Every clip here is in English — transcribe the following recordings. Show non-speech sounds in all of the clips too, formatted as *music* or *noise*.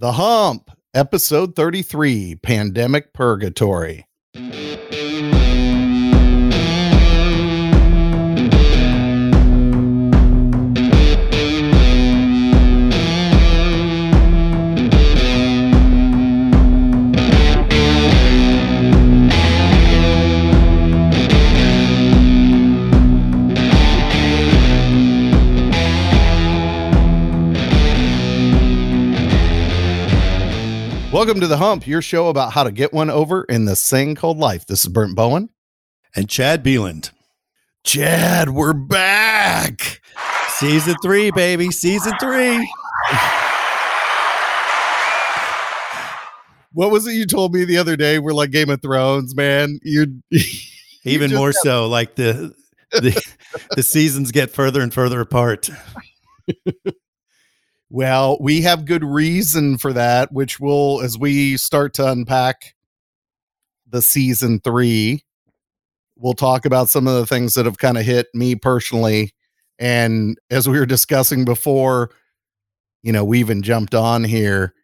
The Hump, episode 33 Pandemic Purgatory. Welcome to The Hump, your show about how to get one over in this thing called life. This is Brent Bowen. and Chad Beland. Chad, we're back. Season three, baby. Season three. What was it you told me the other day? We're like Game of Thrones, man. You *laughs* Even more got- so, like the the, the seasons get further and further apart. *laughs* Well, we have good reason for that, which will, as we start to unpack the season three, we'll talk about some of the things that have kind of hit me personally. And as we were discussing before, you know, we even jumped on here.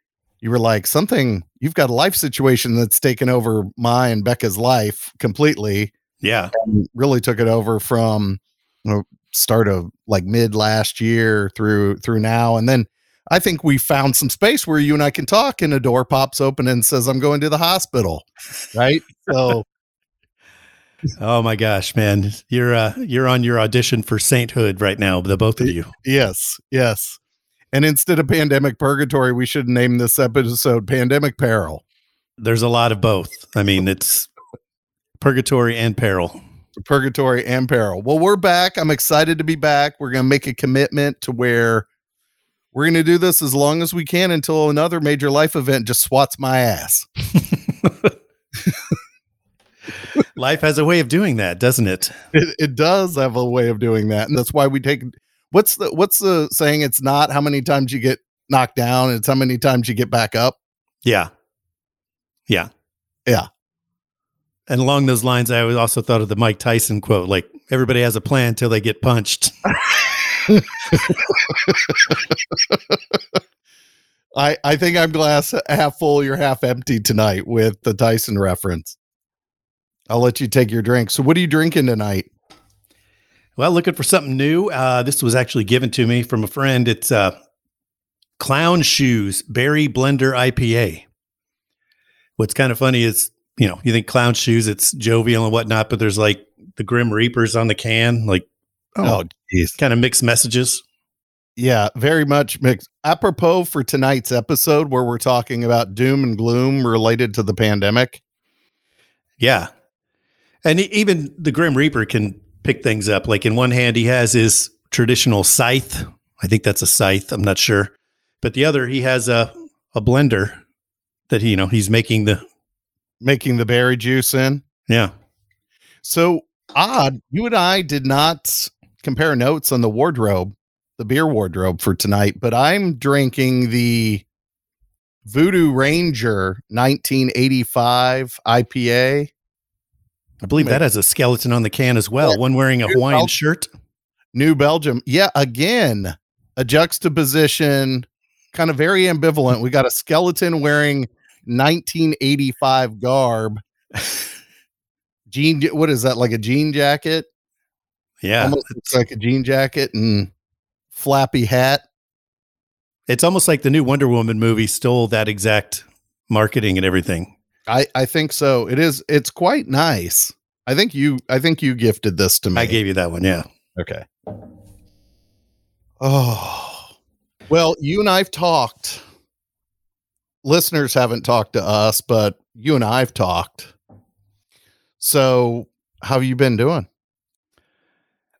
You were like, something, you've got a life situation that's taken over my and Becca's life completely Yeah. and really took it over from you know, start of like mid last year through through now and then i think we found some space where you and i can talk and a door pops open and says i'm going to the hospital right so *laughs* Oh my gosh, man. You're uh you're on your audition for sainthood right now, the both of you. yes yes and instead of pandemic purgatory we should name this episode pandemic peril There's a lot of both. I mean, it's purgatory and peril. purgatory and peril well we're back i'm excited to be back we're going to make a commitment to where we're going to do this as long as we can until another major life event just swats my ass *laughs* Life has a way of doing that, doesn't it? it, it does have a way of doing that and that's why we take what's the what's the saying it's not how many times you get knocked down it's how many times you get back up Yeah. Yeah. Yeah. And along those lines, I also thought of the Mike Tyson quote, like everybody has a plan until they get punched. *laughs* *laughs* i i think i'm glass half full you're half empty tonight with the tyson reference i'll let you take your drink so what are you drinking tonight Well, looking for something new. Uh, this was actually given to me from a friend. It's uh, Clown Shoes Berry Blender IPA. What's kind of funny is, you know, you think Clown Shoes, it's jovial and whatnot, but there's like the Grim Reapers on the can, like oh, oh jeez kind of mixed messages. yeah very much mixed apropos for tonight's episode where we're talking about doom and gloom related to the pandemic Yeah. And even the Grim Reaper can pick things up. Like in one hand, he has his traditional scythe. I think that's a scythe. I'm not sure. But the other, he has a, a blender that he, you know, he's making the, making the berry juice in yeah. So odd, you and I did not compare notes on the wardrobe, the beer wardrobe for tonight, but I'm drinking the Voodoo Ranger 1985 IPA. I believe that has a skeleton on the can as well. Yeah. One wearing a New Hawaiian shirt. New Belgium. Yeah, again, a juxtaposition, kind of very ambivalent. We got a skeleton wearing 1985 garb. *laughs* Jean, what is that? Like a jean jacket? Yeah. Almost looks like a jean jacket and flappy hat. It's almost like the new Wonder Woman movie stole that exact marketing and everything. I I think so. It is. It's quite nice. I think you. I think you gifted this to me. I gave you that one. Yeah. Okay. Oh, well, you and I've talked. Listeners haven't talked to us, but you and I've talked. So, how have you been doing?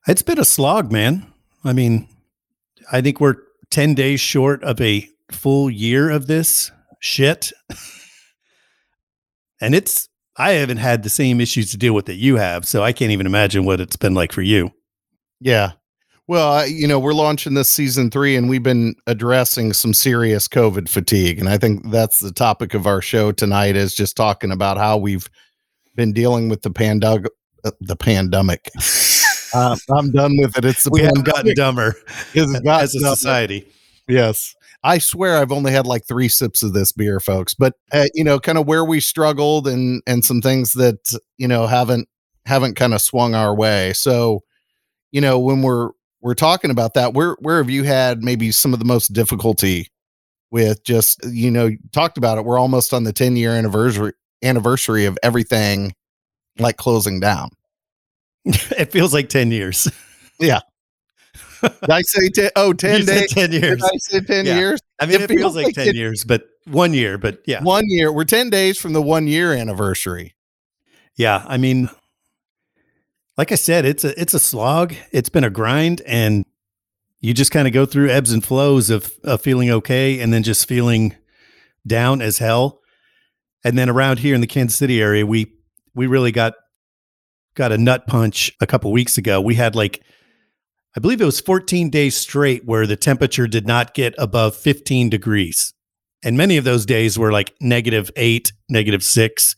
It's been a slog, man. I mean, I think we're 10 days short of a full year of this shit. *laughs* and it's, I haven't had the same issues to deal with that you have. So I can't even imagine what it's been like for you. Yeah. Well, I, you know, we're launching this season three, and we've been addressing some serious COVID fatigue, and I think that's the topic of our show tonight. Is just talking about how we've been dealing with the. Uh, the pandemic. *laughs* Uh, I'm done with it. It's the We haven't gotten dumber It's got as a dumber. society. Yes. I swear I've only had like three sips of this beer, folks. But uh, you know, kind of where we struggled and and some things that you know haven't haven't kind of swung our way. So, you know, when we're we're talking about that, where where have you had maybe some of the most difficulty with just you know talked about it? We're almost on the ten year anniversary anniversary of everything like closing down. *laughs* it feels like ten years. Yeah. *laughs* Did I say ten? Oh, 10 You days. 10 years. Did I say 10 Yeah. years? I mean, It it, feels, feels like, like 10 it- years, but one year, but yeah. One year. We're 10 days from the one year anniversary. Yeah. I mean, like I said, it's a, it's a slog. It's been a grind and you just kind of go through ebbs and flows of, of feeling okay and then just feeling down as hell. And then around here in the Kansas City area, we, we really got, got a nut punch a couple weeks ago. We had like, I believe it was 14 days straight where the temperature did not get above 15 degrees. And many of those days were like negative eight, negative six.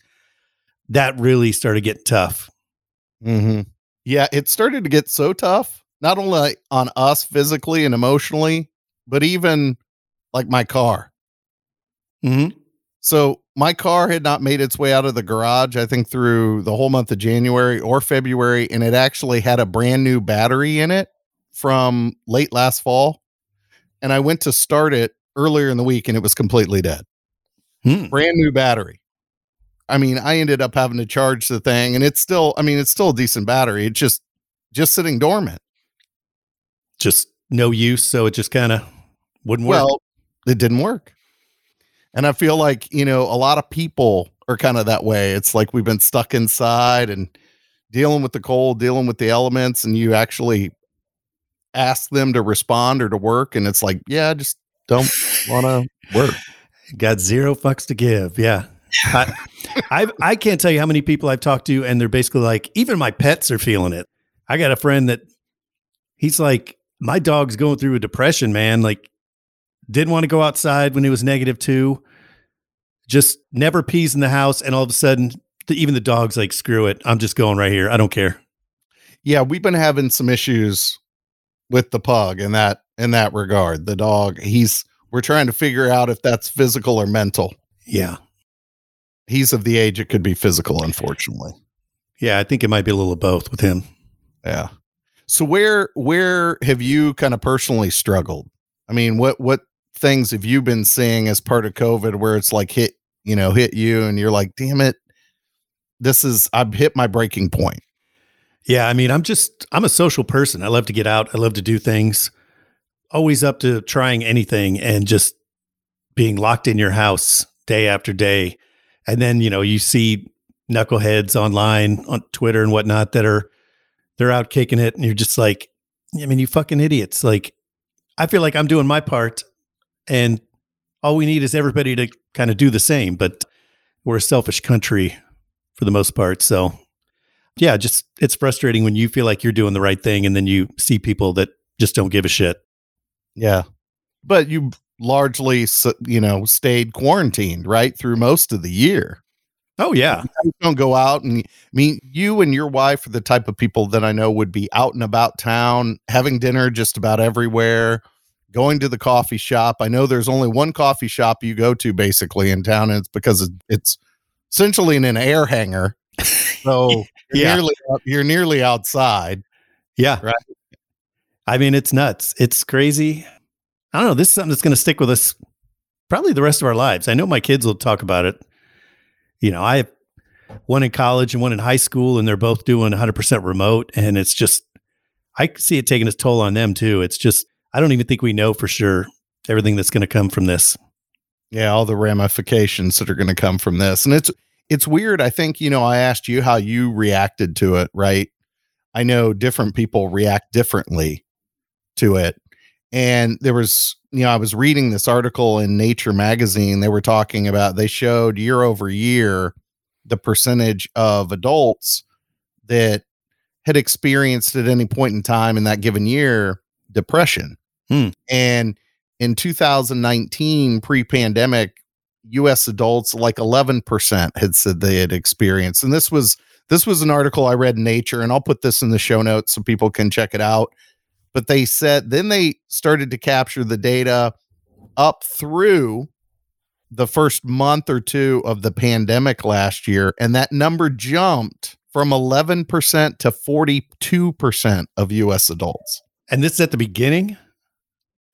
That really started getting tough. Mm-hmm. Yeah, it started to get so tough, not only on us physically and emotionally, but even like my car. Mm-hmm. So my car had not made its way out of the garage, I think, through the whole month of January or February, and it actually had a brand new battery in it from late last fall. And I went to start it earlier in the week, and it was completely dead. Hmm. brand new battery. I mean, I ended up having to charge the thing and it's still I mean, it's still a decent battery. It's just just sitting dormant. Just no use. So it just kind of wouldn't work. Well, it didn't work. And I feel like, you know, a lot of people are kind of that way. It's like we've been stuck inside and dealing with the cold, dealing with the elements and you actually ask them to respond or to work and it's like, yeah, I just don't want to work. *laughs* Got zero fucks to give. Yeah. I, I I can't tell you how many people I've talked to, and they're basically like, even my pets are feeling it. I got a friend that he's like, my dog's going through a depression, man. Like, didn't want to go outside when it was negative two. Just never pees in the house, and all of a sudden, the, even the dog's like, screw it, I'm just going right here. I don't care. yeah we've been having some issues with the pug in that in that regard the dog he's we're trying to figure out if that's physical or mental Yeah, he's of the age it could be physical unfortunately yeah. I think it might be a little of both with him. yeah so where where have you kind of personally struggled i mean what what things have you been seeing as part of covid where it's like hit you know hit you and you're like damn it this is i've hit my breaking point Yeah, I mean, I'm just I'm a social person. I love to get out. I love to do things. Always up to trying anything and just being locked in your house day after day. And then, you know, you see knuckleheads online on Twitter and whatnot that are they're out kicking it and you're just like, I mean, you fucking idiots. Like I feel like I'm doing my part and all we need is everybody to kind of do the same, but we're a selfish country for the most part. So yeah, just it's frustrating when you feel like you're doing the right thing and then you see people that just don't give a shit. Yeah. But you largely, you know, stayed quarantined, right? Through most of the year. Oh yeah. You don't go out and I mean, you and your wife are the type of people that I know would be out and about town, having dinner just about everywhere, going to the coffee shop. I know there's only one coffee shop you go to basically in town, and it's because it's essentially in an air hangar. *laughs* So you're, Yeah. nearly, you're nearly outside. Yeah. Right. I mean, it's nuts. It's crazy. I don't know. This is something that's going to stick with us probably the rest of our lives. I know my kids will talk about it. You know, I have one in college and one in high school, and they're both doing 100% remote. And it's just, I see it taking its toll on them too. It's just, I don't even think we know for sure everything that's going to come from this. yeah all the ramifications that are going to come from this. And it's it's weird i think you know i asked you how you reacted to it right? I know different people react differently to it. And there was you know i was reading this article in nature magazine. They were talking about they showed year over year the percentage of adults that had experienced at any point in time in that given year depression Hmm. and in 2019 pre-pandemic us adults like 11% had said they had experienced and this was this was an article i read in nature and i'll put this in the show notes so people can check it out but they said then they started to capture the data up through the first month or two of the pandemic last year, and that number jumped from 11% to 42% of US adults. And this is at the beginning?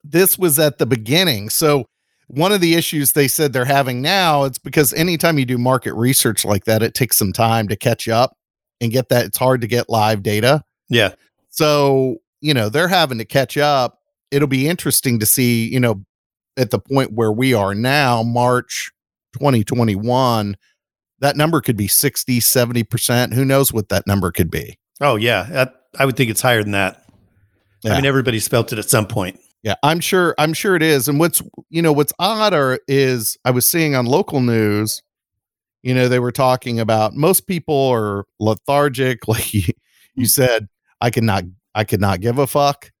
This was at the beginning. So, one of the issues they said they're having now, it's because anytime you do market research like that, it takes some time to catch up and get that. It's hard to get live data. Yeah. So, you know, they're having to catch up. It'll be interesting to see, you know, at the point where we are now, March 2021, that number could be 60, 70%. Who knows what that number could be? Oh, yeah. That, I would think it's higher than that. Yeah. I mean, everybody's felt it at some point. Yeah, I'm sure. I'm sure it is. And what's you know what's odder is I was seeing on local news, you know, they were talking about most people are lethargic. *laughs* Like you, you mm. said, I cannot, I could not give a fuck.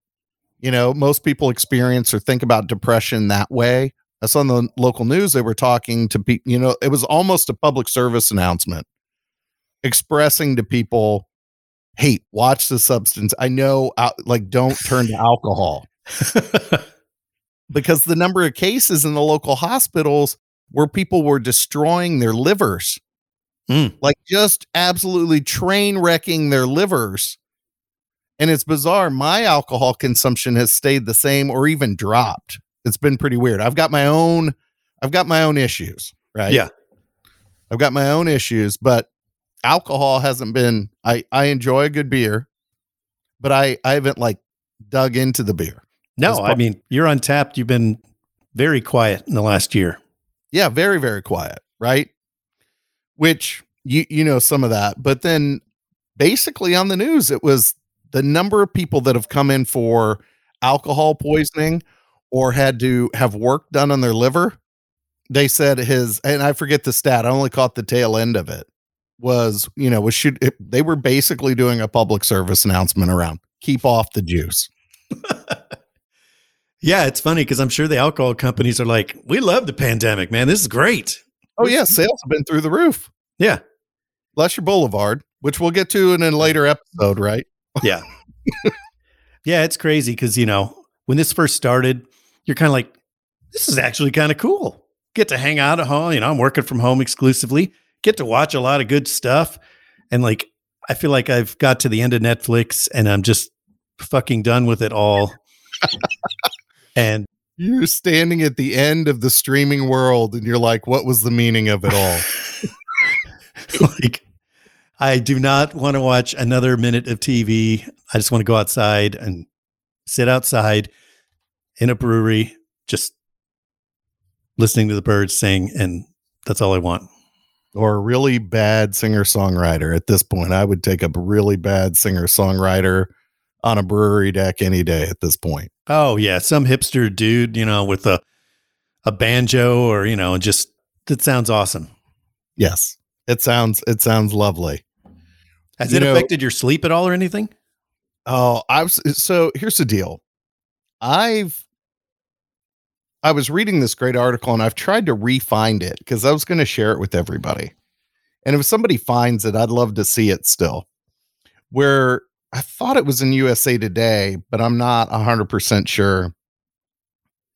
You know, most people experience or think about depression that way. I saw on the local news they were talking to people. You know, it was almost a public service announcement expressing to people, "Hey, watch the substance. I know, uh, like, don't turn to alcohol." *laughs* because the number of cases in the local hospitals where people were destroying their livers, mm. like just absolutely train wrecking their livers. And it's bizarre. My alcohol consumption has stayed the same or even dropped. It's been pretty weird. I've got my own, I've got my own issues, right? Yeah. I've got my own issues, but alcohol hasn't been I I enjoy a good beer, but I I haven't like dug into the beer. No, I mean, you're Untappd. You've been very quiet in the last year. Yeah, very, very quiet, right? Which you you know some of that. But then basically on the news, it was the number of people that have come in for alcohol poisoning or had to have work done on their liver. They said his, and I forget the stat, I only caught the tail end of it, was, you know, was should it, they were basically doing a public service announcement around keep off the juice. *laughs* Yeah, it's funny because I'm sure the alcohol companies are like, we love the pandemic, man. This is great. Oh, yeah. Sales have been through the roof. Yeah. Bless your Boulevard, which we'll get to in a later episode, right? *laughs* Yeah. yeah, it's crazy because, you know, when this first started, you're kind of like, this is actually kind of cool. Get to hang out at home. You know, I'm working from home exclusively, get to watch a lot of good stuff. And like, I feel like I've got to the end of Netflix and I'm just fucking done with it all. *laughs* And you're standing at the end of the streaming world and you're like, what was the meaning of it all? *laughs* like, I do not want to watch another minute of TV. I just want to go outside and sit outside in a brewery, just listening to the birds sing. And that's all I want. Or a really bad singer songwriter at this point. I would take a really bad singer songwriter on a brewery deck any day at this point. Oh yeah, some hipster dude, you know, with a a banjo or you know, just it sounds awesome. Yes, it sounds it sounds lovely. Has you it know, affected your sleep at all or anything? Oh, I was so here's the deal. I've I was reading this great article and I've tried to re-find it because I was going to share it with everybody. And if somebody finds it, I'd love to see it still. Where I thought it was in USA Today, but I'm not 100% sure.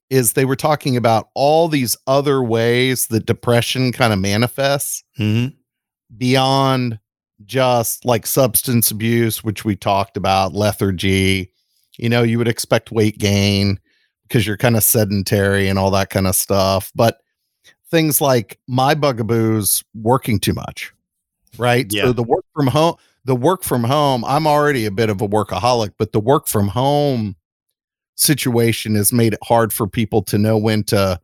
Is they were talking about all these other ways that depression kind of manifests mm-hmm. beyond just like substance abuse, which we talked about, lethargy. You know, you would expect weight gain because you're kind of sedentary and all that kind of stuff. But things like my bugaboos working too much, right? Yeah. So the work from home, the work from home, I'm already a bit of a workaholic, but the work from home situation has made it hard for people to know when to,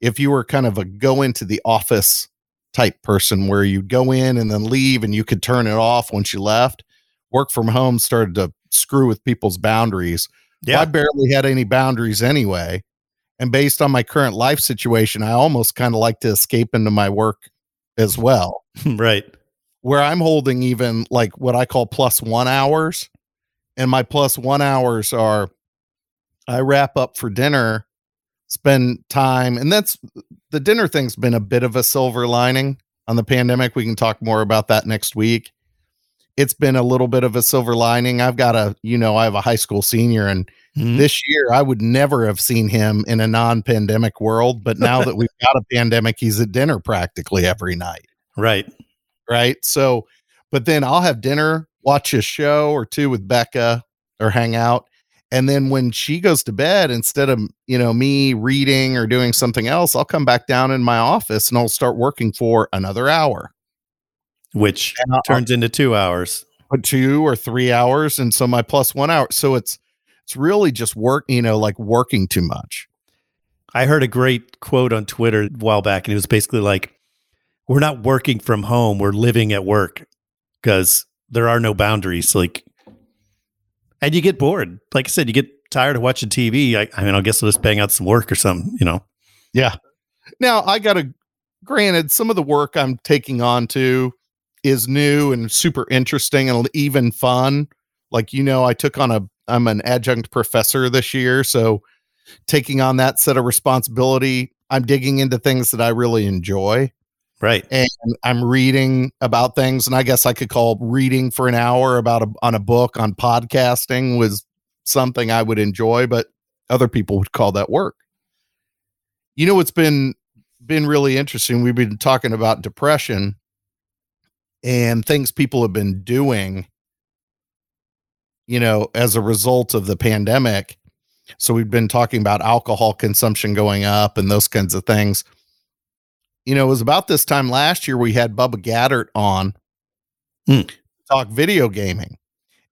if you were kind of a go into the office type person where you'd go in and then leave and you could turn it off once you left, work from home started to screw with people's boundaries. Yeah. I barely had any boundaries anyway. And based on my current life situation, I almost kind of like to escape into my work as well. *laughs* right where I'm holding even like what I call plus one hours. And my plus one hours are I wrap up for dinner, spend time, and that's the dinner thing's been a bit of a silver lining on the pandemic. We can talk more about that next week. it's been a little bit of a silver lining. I've got a, you know, I have a high school senior and Mhm. this year I would never have seen him in a non-pandemic world, but now that we've got a pandemic, he's at dinner practically every night, right. Right? So, but then I'll have dinner, watch a show or two with Becca or hang out. And then when she goes to bed, instead of, you know, me reading or doing something else, I'll come back down in my office and I'll start working for another hour. Which turns into two hours. two or three hours and so my plus one hour so it's it's really just work you know like working too much I heard a great quote on Twitter a while back, and it was basically like, "We're not working from home; we're living at work because there are no boundaries." Like, and you get bored. Like I said, you get tired of watching TV. I, I mean, I guess I'll just bang out some work or something. You know? yeah now i gotta granted some of the work i'm taking on to is new and super interesting and even fun like you know i took on a i'm an adjunct professor this year so taking on that set of responsibility i'm digging into things that i really enjoy Right. and I'm reading about things, and I guess I could call reading for an hour about a on a book on podcasting was something I would enjoy, but other people would call that work. You know what's been been really interesting? We've been talking about depression and things people have been doing, you know, as a result of the pandemic. So we've been talking about alcohol consumption going up and those kinds of things you know, it was about this time last year we had Bubba Gaddert on Hmm. talk video gaming.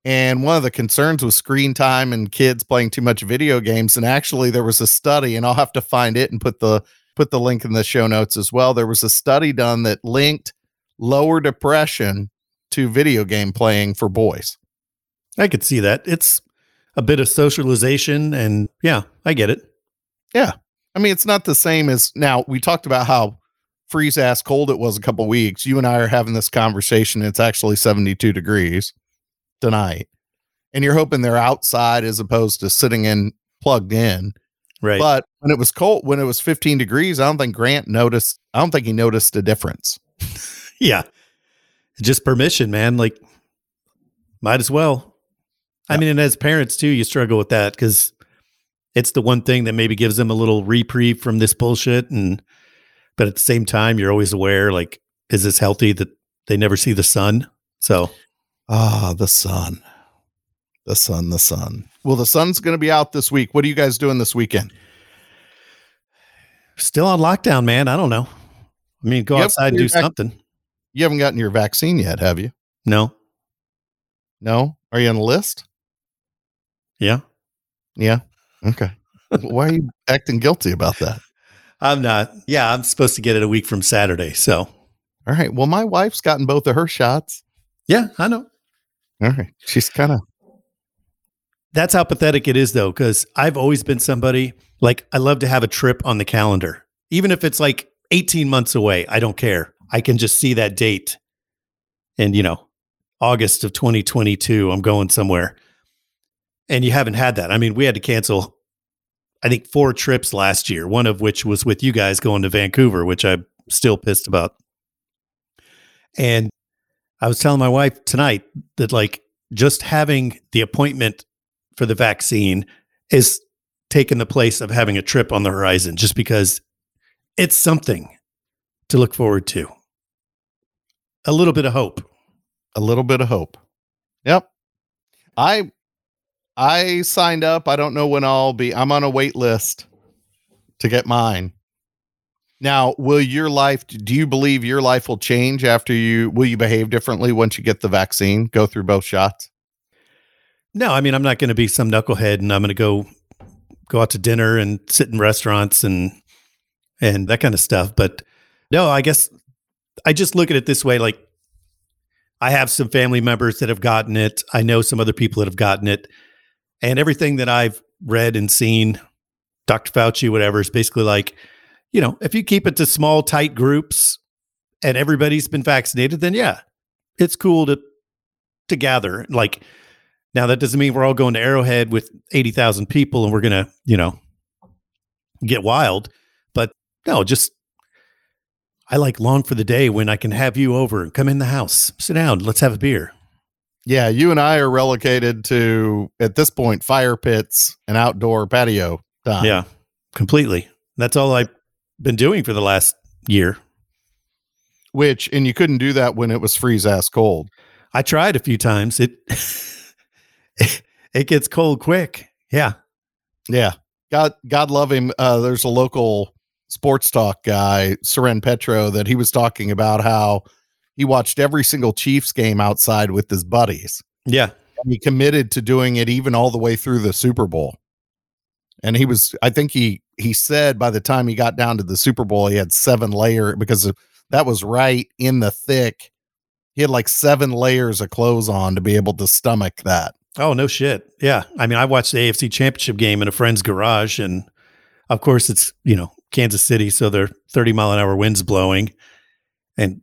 And one of the concerns was screen time and kids playing too much video games. And actually there was a study, and I'll have to find it and put the put the link in the show notes as well. There was a study done that linked lower depression to video game playing for boys. I could see that. It's a bit of socialization, and yeah, I get it. Yeah. I mean, it's not the same as now we talked about how freeze ass cold it was a couple weeks. You and I are having this conversation. It's actually 72 degrees tonight. And you're hoping they're outside as opposed to sitting in plugged in. Right. But when it was cold, when it was 15 degrees, I don't think Grant noticed. I don't think he noticed a difference. *laughs* yeah. Just permission, man. Like, might as well. I mean, and as parents too, you struggle with that because it's the one thing that maybe gives them a little reprieve from this bullshit. And, but at the same time, you're always aware, like, is this healthy that they never see the sun? So, Ah, the sun. The sun, the sun. Well, the sun's going to be out this week. What are you guys doing this weekend? still on lockdown, man. I don't know. I mean, go Yep, outside and do back- something. You haven't gotten your vaccine yet, have you? No. No? Are you on the list? Yeah. Yeah. Okay. *laughs* Why are you acting guilty about that? I'm not. Yeah. I'm supposed to get it a week from Saturday. So, All right. Well, my wife's gotten both of her shots. yeah, I know. All right. She's kind of That's how pathetic it is, though, because I've always been somebody like I love to have a trip on the calendar, even if it's like 18 months away. I don't care. I can just see that date. And, you know, August of 2022, I'm going somewhere. And you haven't had that. I mean, we had to cancel, I think, four trips last year, one of which was with you guys going to Vancouver, which I'm still pissed about. And I was telling my wife tonight that, like, just having the appointment for the vaccine is taking the place of having a trip on the horizon just because it's something to look forward to. A little bit of hope. a little bit of hope. Yep. I I signed up. I don't know when I'll be. I'm on a wait list to get mine. Now, will your life do you believe your life will change after you will you behave differently once you get the vaccine, go through both shots? No, I mean I'm not going to be some knucklehead and I'm going to go go out to dinner and sit in restaurants and and that kind of stuff, but no, I guess I just look at it this way like I have some family members that have gotten it. I know some other people that have gotten it. And everything that I've read and seen, Dr. Fauci, whatever, is basically like, you know, if you keep it to small, tight groups and everybody's been vaccinated, then yeah, it's cool to to gather. Like now that doesn't mean we're all going to Arrowhead with 80,000 people and we're going to, you know, get wild, but no, just I like long for the day when I can have you over and come in the house, sit down, let's have a beer. Yeah, you and I are relegated to at this point fire pits and outdoor patio time. Yeah, completely. That's all I've been doing for the last year. Which and you couldn't do that when it was freeze ass cold. I tried a few times. It *laughs* it gets cold quick. Yeah. Yeah. God God love him. Uh there's a local sports talk guy, Soren Petro, that he was talking about how he watched every single Chiefs game outside with his buddies. Yeah. And he committed to doing it even all the way through the Super Bowl. And he was, I think he he said by the time he got down to the Super Bowl, he had seven layer because that was right in the thick. He had like seven layers of clothes on to be able to stomach that. Oh no shit. Yeah. I mean, I watched the AFC Championship game in a friend's garage, and of course it's you know Kansas City, so they're 30 mile an hour winds blowing, and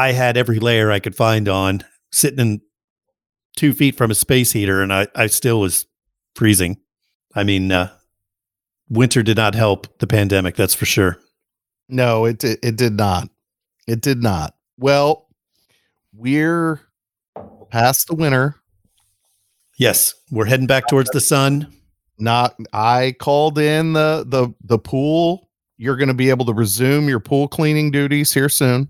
I had every layer I could find on, sitting in two feet from a space heater, and I I still was freezing. I mean, uh, winter did not help the pandemic. That's for sure. No, it it, it did not. It did not. Well, we're past the winter. Yes, we're heading back towards the sun. Not I called in the the the pool. You're going to be able to resume your pool cleaning duties here soon.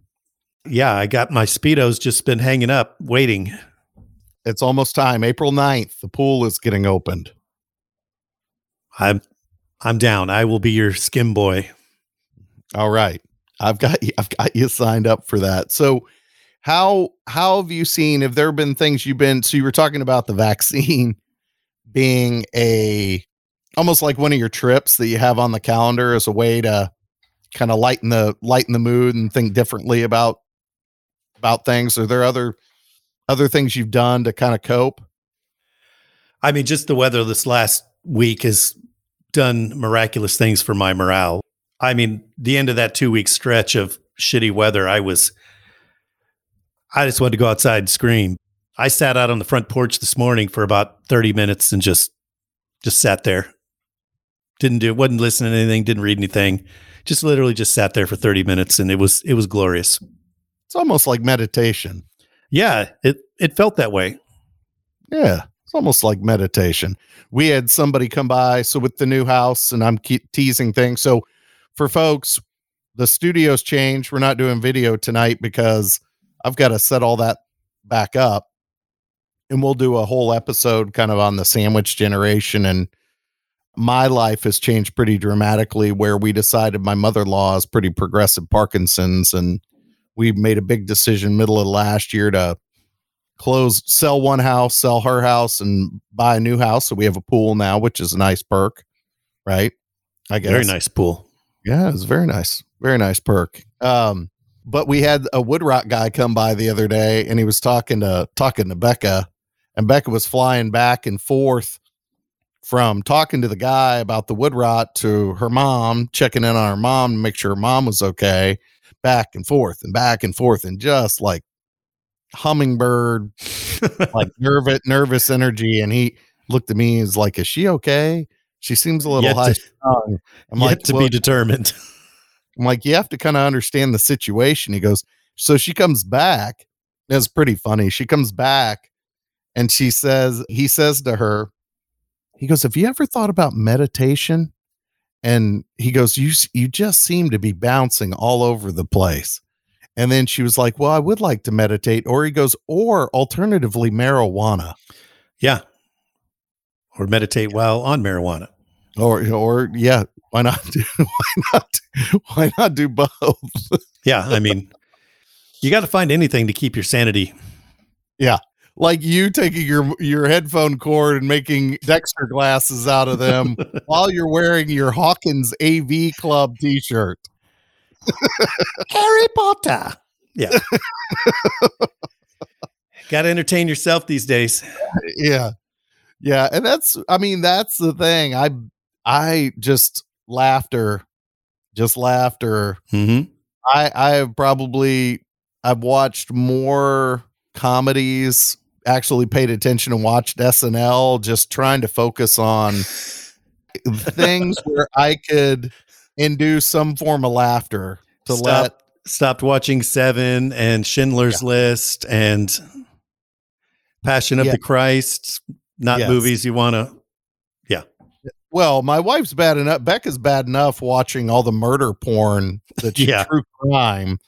Yeah, I got my speedos just been hanging up waiting. It's almost time. April 9th, the pool is getting opened. I'm I'm down. I will be your skim boy. All right. I've got you, I've got you signed up for that. So how how have you seen have there been things you've been so you were talking about the vaccine *laughs* being a almost like one of your trips that you have on the calendar as a way to kind of lighten the lighten the mood and think differently about about things are there other other things you've done to kind of cope I mean, just the weather this last week has done miraculous things for my morale. I mean, the end of that two week stretch of shitty weather, I was, I just wanted to go outside and scream. I sat out on the front porch this morning for about 30 minutes and just, just sat there. Didn't do, wasn't listening to anything, didn't read anything. Just literally just sat there for 30 minutes and it was, it was glorious. It's almost like meditation Yeah, it, it felt that way. Yeah, it's almost like meditation. We had somebody come by. So with the new house, and I'm keep teasing things. So for folks, the studio's changed. We're not doing video tonight because I've got to set all that back up, and we'll do a whole episode kind of on the sandwich generation. And my life has changed pretty dramatically. Where we decided my mother-in-law is pretty progressive Parkinson's, and we made a big decision middle of last year to close sell one house sell her house and buy a new house. So we have a pool now which is a nice perk right? I guess. Very nice pool. yeah it's very nice very nice perk. Um but we had a wood rock guy come by the other day and he was talking to talking to becca and becca was flying back and forth from talking to the guy about the wood rot to her mom checking in on her mom to make sure her mom was okay back and forth and back and forth and just like hummingbird like *laughs* nervous nervous energy and he looked at me and was like is she okay? She seems a little high strung i'm Yet like to "Look," be determined. *laughs* I'm like you have to kind of understand the situation. He goes so she comes back it's pretty funny she comes back and she says he says to her he goes have you ever thought about meditation and he goes you you just seem to be bouncing all over the place and then she was like well i would like to meditate or he goes or alternatively marijuana Yeah. Or meditate while on marijuana. or or yeah why not do *laughs* why not why not do both Yeah. I mean, you got to find anything to keep your sanity. Like you taking your your headphone cord and making dexter glasses out of them *laughs* while you're wearing your hawkins av club t-shirt *laughs* Harry Potter. Yeah. *laughs* got to entertain yourself these days. yeah yeah and that's i mean that's the thing i i just laughter just laughter Mm-hmm. i i have probably i've watched more comedies actually paid attention and watched snl just trying to focus on *laughs* things where i could induce some form of laughter to let stopped watching Seven and Schindler's List and Passion of Yeah. the Christ, not Yes. movies you want to. Yeah. Well, my wife's bad enough. Becca's bad enough watching all the murder porn that's *laughs* Yeah. true crime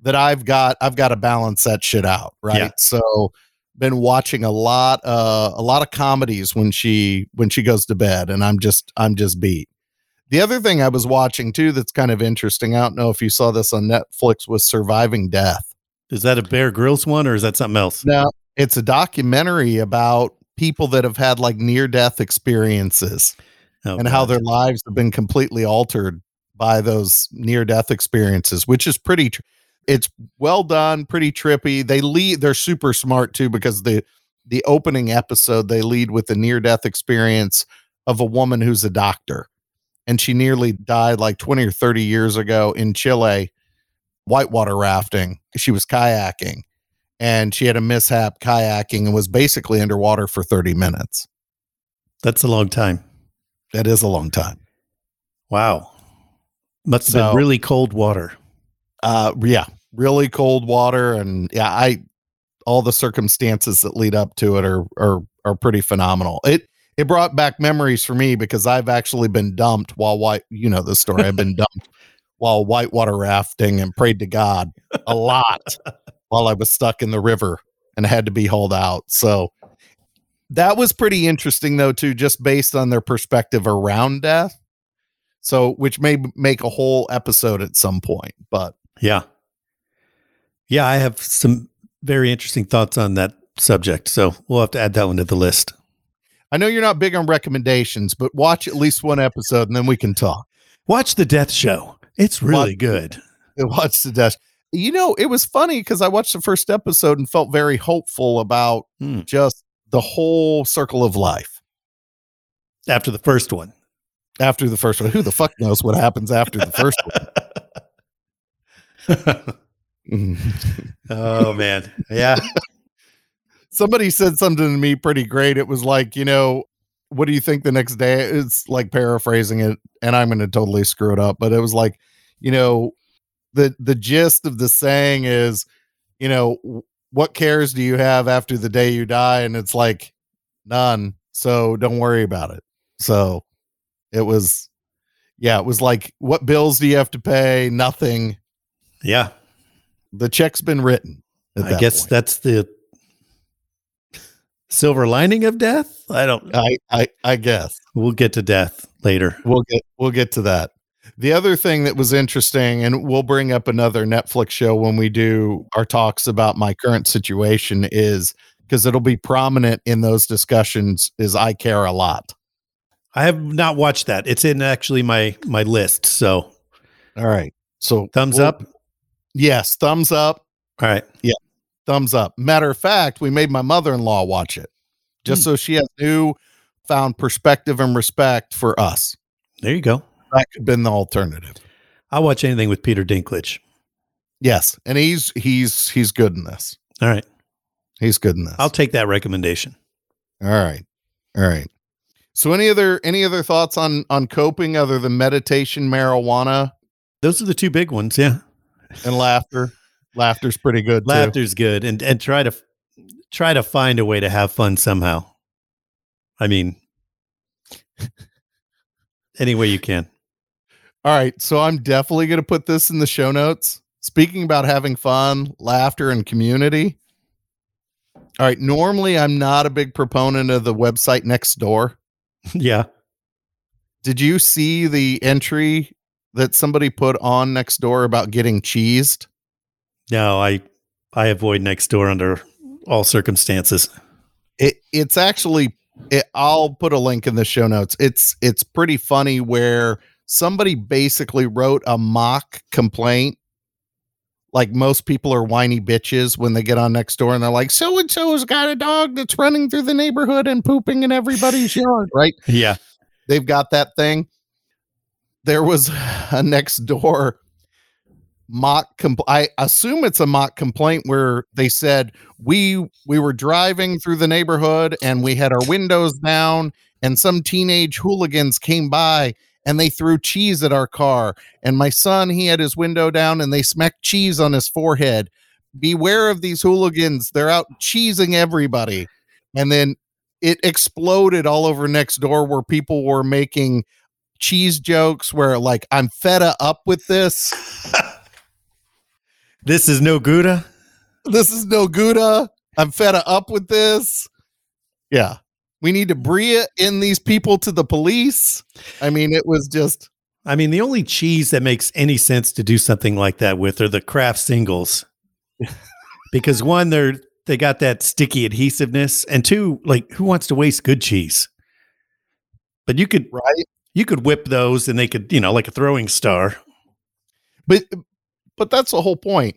that I've got. I've got to balance that shit out, right? Yeah. So, been watching a lot, uh, a lot of comedies when she when she goes to bed, and I'm just I'm just beat. The other thing I was watching too that's kind of interesting. I don't know if you saw this on Netflix was Surviving Death. Is that a Bear Grylls one or is that something else? no it's a documentary about people that have had like near death experiences Oh, and how their lives have been completely altered by those near death experiences, which is pretty. Tr- it's well done, pretty trippy. They lead. They're super smart too because the the opening episode they lead with the near death experience of a woman who's a doctor, and she nearly died like twenty or thirty years ago in Chile, whitewater rafting. She was kayaking, and she had a mishap kayaking and was basically underwater for thirty minutes. That's a long time. That is a long time. Wow. Must have So- been really cold water. Uh yeah really cold water and yeah i all the circumstances that lead up to it are are are pretty phenomenal. It it brought back memories for me because i've actually been dumped while white you know the story i've been *laughs* dumped while whitewater rafting and prayed to god a lot while i was stuck in the river and had to be hauled out. So that was pretty interesting though too just based on their perspective around death. So which may make a whole episode at some point but Yeah. Yeah, I have some very interesting thoughts on that subject. So we'll have to add that one to the list. I know you're not big on recommendations, but watch at least one episode and then we can talk. Watch the Death Show. It's really Watch- good. *laughs* Watch the death. You know, it was funny because I watched the first episode and felt very hopeful about Hmm. just the whole circle of life After the first one. after the first one. Who the fuck knows what happens after the first one? *laughs* oh man. Yeah. Somebody said something to me pretty great. It was like, you know, what do you think the next day? It's like paraphrasing it, and I'm going to totally screw it up, but it was like, you know, the the gist of the saying is, you know, what cares do you have after the day you die? And it's like none. So don't worry about it. So it was, yeah, it was like, what bills do you have to pay? Nothing. Yeah. The check's been written. I that guess point. that's the silver lining of death. I don't I, I I guess. we'll get to death later. We'll get we'll get to that. The other thing that was interesting, and we'll bring up another Netflix show when we do our talks about my current situation, is because it'll be prominent in those discussions. Is I care a lot. I have not watched that. It's in actually my my list. So All right. So thumbs we'll- up. Yes, thumbs up. All right. Yeah. Thumbs up. Matter of fact, we made my mother in law watch it just Hmm. so she has new found perspective and respect for us. There you go. That could have been the alternative. I'll watch anything with Peter Dinklage. Yes, and he's he's he's good in this. All right. He's good in this. I'll take that recommendation. All right. All right. So any other any other thoughts on on coping other than meditation, marijuana, Those are the two big ones. Yeah. And laughter? Laughter's pretty good too. Laughter's good and and try to try to find a way to have fun somehow. I mean *laughs* any way you can. All right. So I'm definitely going to put this in the show notes. Speaking about having fun, laughter, and community. All right. Normally, I'm not a big proponent of the website Nextdoor. *laughs* yeah. Did you see the entry that somebody put on Nextdoor about getting cheesed? No, I I avoid Nextdoor under all circumstances. it it's actually it, I'll put a link in the show notes. It's it's pretty funny where somebody basically wrote a mock complaint. Like most people are whiny bitches when they get on Nextdoor and they're like, so and so's got a dog that's running through the neighborhood and pooping in everybody's yard, right? *laughs* Yeah. They've got that thing. There was a Nextdoor mock compl- I assume it's a mock complaint where they said we we were driving through the neighborhood and we had our windows down and some teenage hooligans came by and they threw cheese at our car. And my son he had his window down and they smacked cheese on his forehead. Beware of these hooligans. They're out cheesing everybody. And then it exploded all over Nextdoor where people were making cheese jokes where like I'm fed up with this. *laughs* this is no Gouda. This is no Gouda. I'm fed up with this. Yeah. We need to bring in these people to the police. I mean, it was just I mean, the only cheese that makes any sense to do something like that with are the Kraft singles. *laughs* because one, they're they got that sticky adhesiveness, and two, like who wants to waste good cheese? But you could right, you could whip those, and they could, you know, like a throwing star. But but that's the whole point.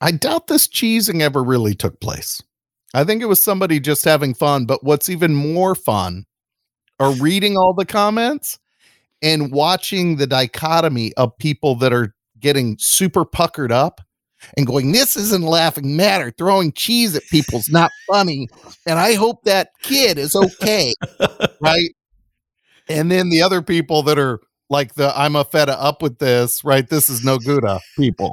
I doubt this cheesing ever really took place. I think it was somebody just having fun. But what's even more fun are *sighs* reading all the comments and watching the dichotomy of people that are getting super puckered up and going, This isn't laughing matter. Throwing cheese at people's not funny. And I hope that kid is okay. *laughs* right. And then the other people that are like the I'm a feta up with this, right? This is no Gouda uh, people.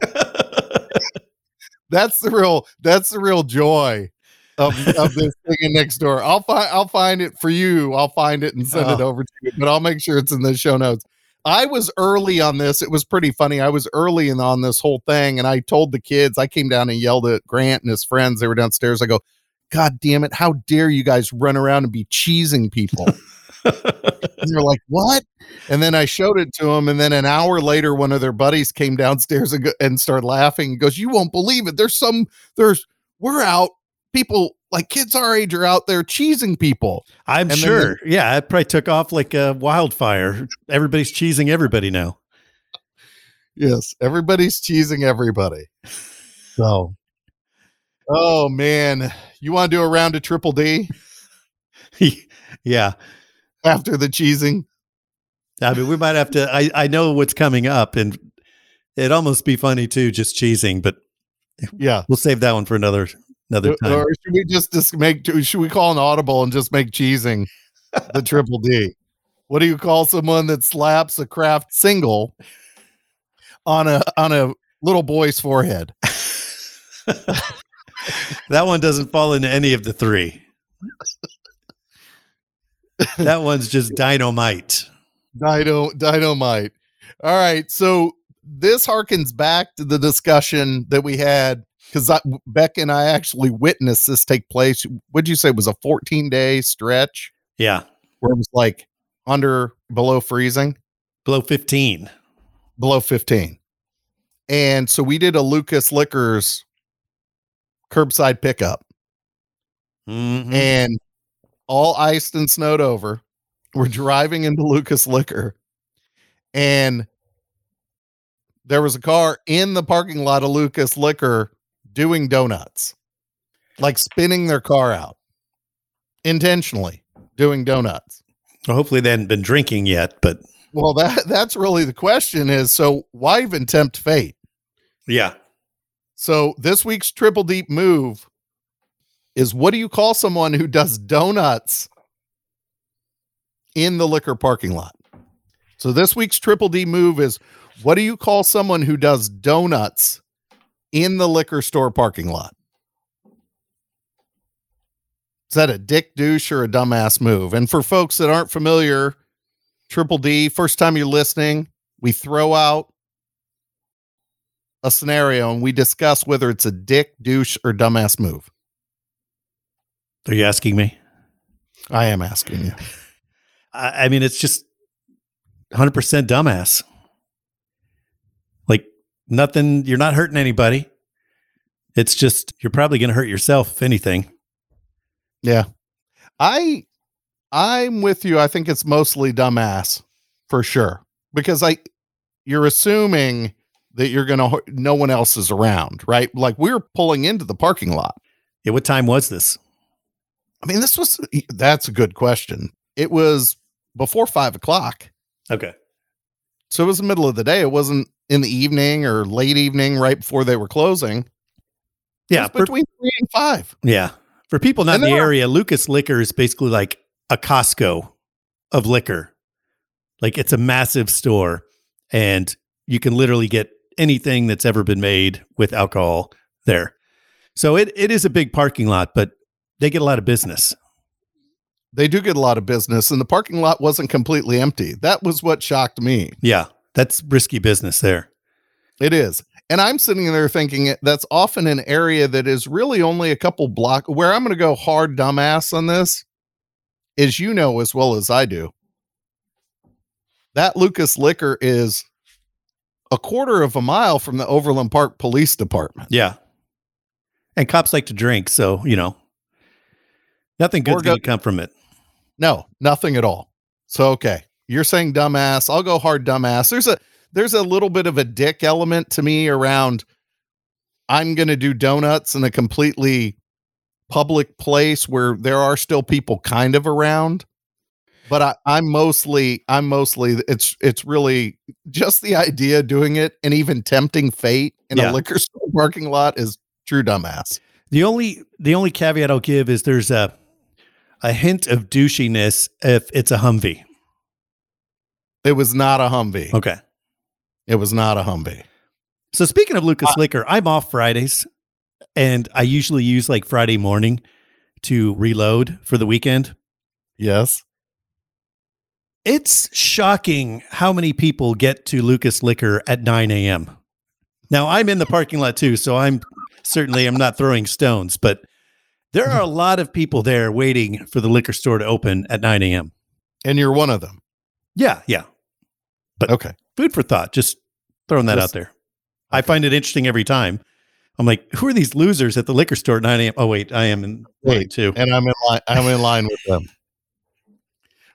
that's the real that's the real joy of, of this thing in Nextdoor. I'll find I'll find it for you. I'll find it and send oh. it uh-huh. over to you, but I'll make sure it's in the show notes. I was early on this. It was pretty funny. I was early in on this whole thing, and I told the kids. I came down and yelled at Grant and his friends. They were downstairs. I go, "God damn it! How dare you guys run around and be cheesing people?" And they're like, "What?" And then I showed it to them, and then an hour later, one of their buddies came downstairs and, go, and started laughing. He goes, "You won't believe it. There's some. There's we're out. People like kids our age are out there cheesing people. I'm and sure. yeah, it probably took off like a wildfire. Everybody's cheesing everybody now. Yes, everybody's cheesing everybody. So, oh man, you want to do a round of triple D? *laughs* yeah. After the cheesing. I mean, we might have to. I I know what's coming up, and it'd almost be funny too, just cheesing. But yeah, we'll save that one for another another uh, time. Or should we just, just make, should we call an audible and just make cheesing the *laughs* triple D? What do you call someone that slaps a Kraft single on a, on a little boy's forehead? *laughs* that one doesn't fall into any of the three. *laughs* that one's just dynamite. Dino, dynamite. All right. So this harkens back to the discussion that we had because Beck and I actually witnessed this take place. Would you say it was a 14 day stretch? Yeah. Where it was like under below freezing? Below 15. Below 15. And so we did a Lukas Liquors curbside pickup. Mm-hmm. And all iced and snowed over. We're driving into Lukas Liquor. And there was a car in the parking lot of Lukas Liquor doing donuts, like spinning their car out intentionally, doing donuts. Well, hopefully they hadn't been drinking yet, but well, that that's really the question is so why even tempt fate? Yeah. So this week's triple deep move is what do you call someone who does donuts in the liquor parking lot? So this week's triple D move is what do you call someone who does donuts in the liquor store parking lot. Is that a dick douche or a dumbass move? And for folks that aren't familiar, Triple D, first time you're listening, we throw out a scenario and we discuss whether it's a dick, douche, or dumbass move. Are you asking me? I am asking you. *laughs* I, I mean, it's just 100% dumbass Like, nothing, you're not hurting anybody. It's just, you're probably going to hurt yourself, if anything. Yeah. I, I'm with you. I think it's mostly dumbass for sure because I, you're assuming that you're going to, no one else is around, right? Like we are pulling into the parking lot. Yeah. What time was this? I mean, this was, that's a good question. It was before five o'clock. Okay. So it was the middle of the day. It wasn't in the evening or late evening, right before they were closing. Yeah, between three and five. Yeah, for people not in the area, Lukas Liquor is basically like a Costco of liquor. Like it's a massive store, and you can literally get anything that's ever been made with alcohol there. So it it is a big parking lot, but they get a lot of business. They do get a lot of business, and the parking lot wasn't completely empty. That was what shocked me. Yeah, that's risky business there. It is. And I'm sitting there thinking that's often an area that is really only a couple block where I'm going to go hard dumbass on this as you know as well as I do. That Lukas Liquor is a quarter of a mile from the Overland Park Police Department. Yeah. And cops like to drink, so, you know, nothing good's go- going to come from it. No, nothing at all. So okay, you're saying dumbass. I'll go hard dumbass. There's a there's a little bit of a dick element to me around I'm going to do donuts in a completely public place where there are still people kind of around. But I, I'm mostly, I'm mostly, it's, it's really just the idea doing it and even tempting fate in Yeah. a liquor *laughs* store parking lot is true dumbass. The only the only caveat I'll give is there's a a hint of douchiness if it's a Humvee. It was not a Humvee. Okay. It was not a Humvee. So speaking of Lukas uh, Liquor, I'm off Fridays and I usually use like Friday morning to reload for the weekend. Yes. It's shocking how many people get to Lukas Liquor at 9 a.m. Now I'm in the parking lot too, so I'm certainly I'm not throwing stones, but there are a lot of people there waiting for the liquor store to open at 9 a.m. And you're one of them. Yeah, yeah. But Okay. Food for thought. Just throwing that Just- out there. I find it interesting every time. I'm like, who are these losers at the liquor store at 9 a.m.? Oh, wait, I am in line Wait, too. and I'm in line. I'm in line with them. *laughs*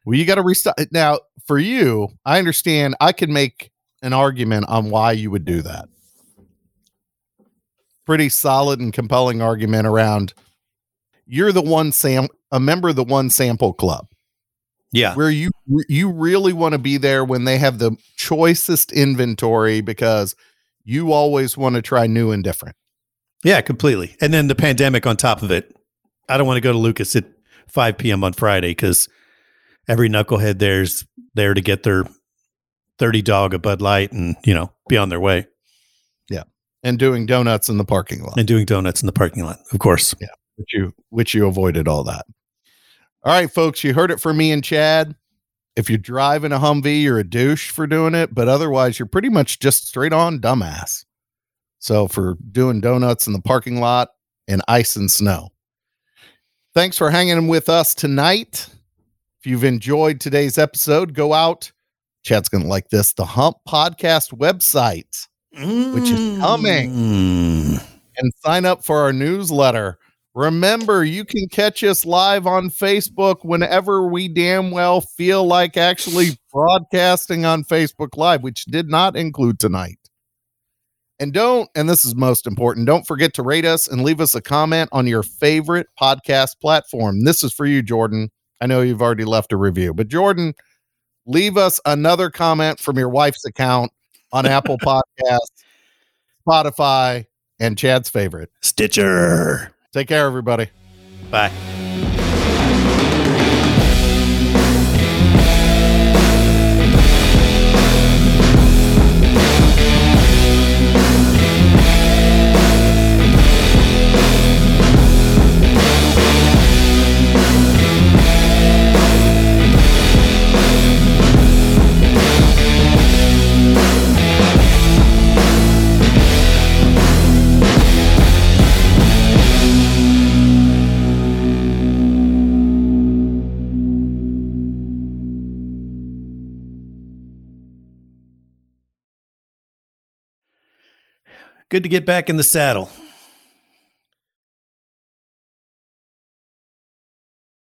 Well, you got to restart now. For you, I understand. I can make an argument on why you would do that. Pretty solid and compelling argument around. You're the one sam a member of the one sample club Yeah. where you you really want to be there when they have the choicest inventory because you always want to try new and different. Yeah, completely. And then the pandemic on top of it. I don't want to go to Lukas at 5 p.m. on Friday because every knucklehead there's there to get their 30 dog a Bud Light and, you know, be on their way Yeah. And doing donuts in the parking lot. and doing donuts in the parking lot, of course. Which you which you avoided all that. All right, folks, you heard it from me and Chad. If you're driving a Humvee, you're a douche for doing it, but otherwise, you're pretty much just straight on dumbass. So for doing donuts in the parking lot and ice and snow. Thanks for hanging with us tonight. If you've enjoyed today's episode, go out. Chad's gonna like this. The Hump Podcast website Which is coming. Mm. and sign up for our newsletter. Remember, you can catch us live on Facebook whenever we damn well feel like actually broadcasting on Facebook Live, which did not include tonight. And don't, and this is most important, don't forget to rate us and leave us a comment on your favorite podcast platform. This is for you, Jordan. I know you've already left a review, but Jordan, leave us another comment from your wife's account on Apple *laughs* Podcasts, Spotify, and Chad's favorite. Stitcher. Take care, everybody. Bye. Good to get back in the saddle.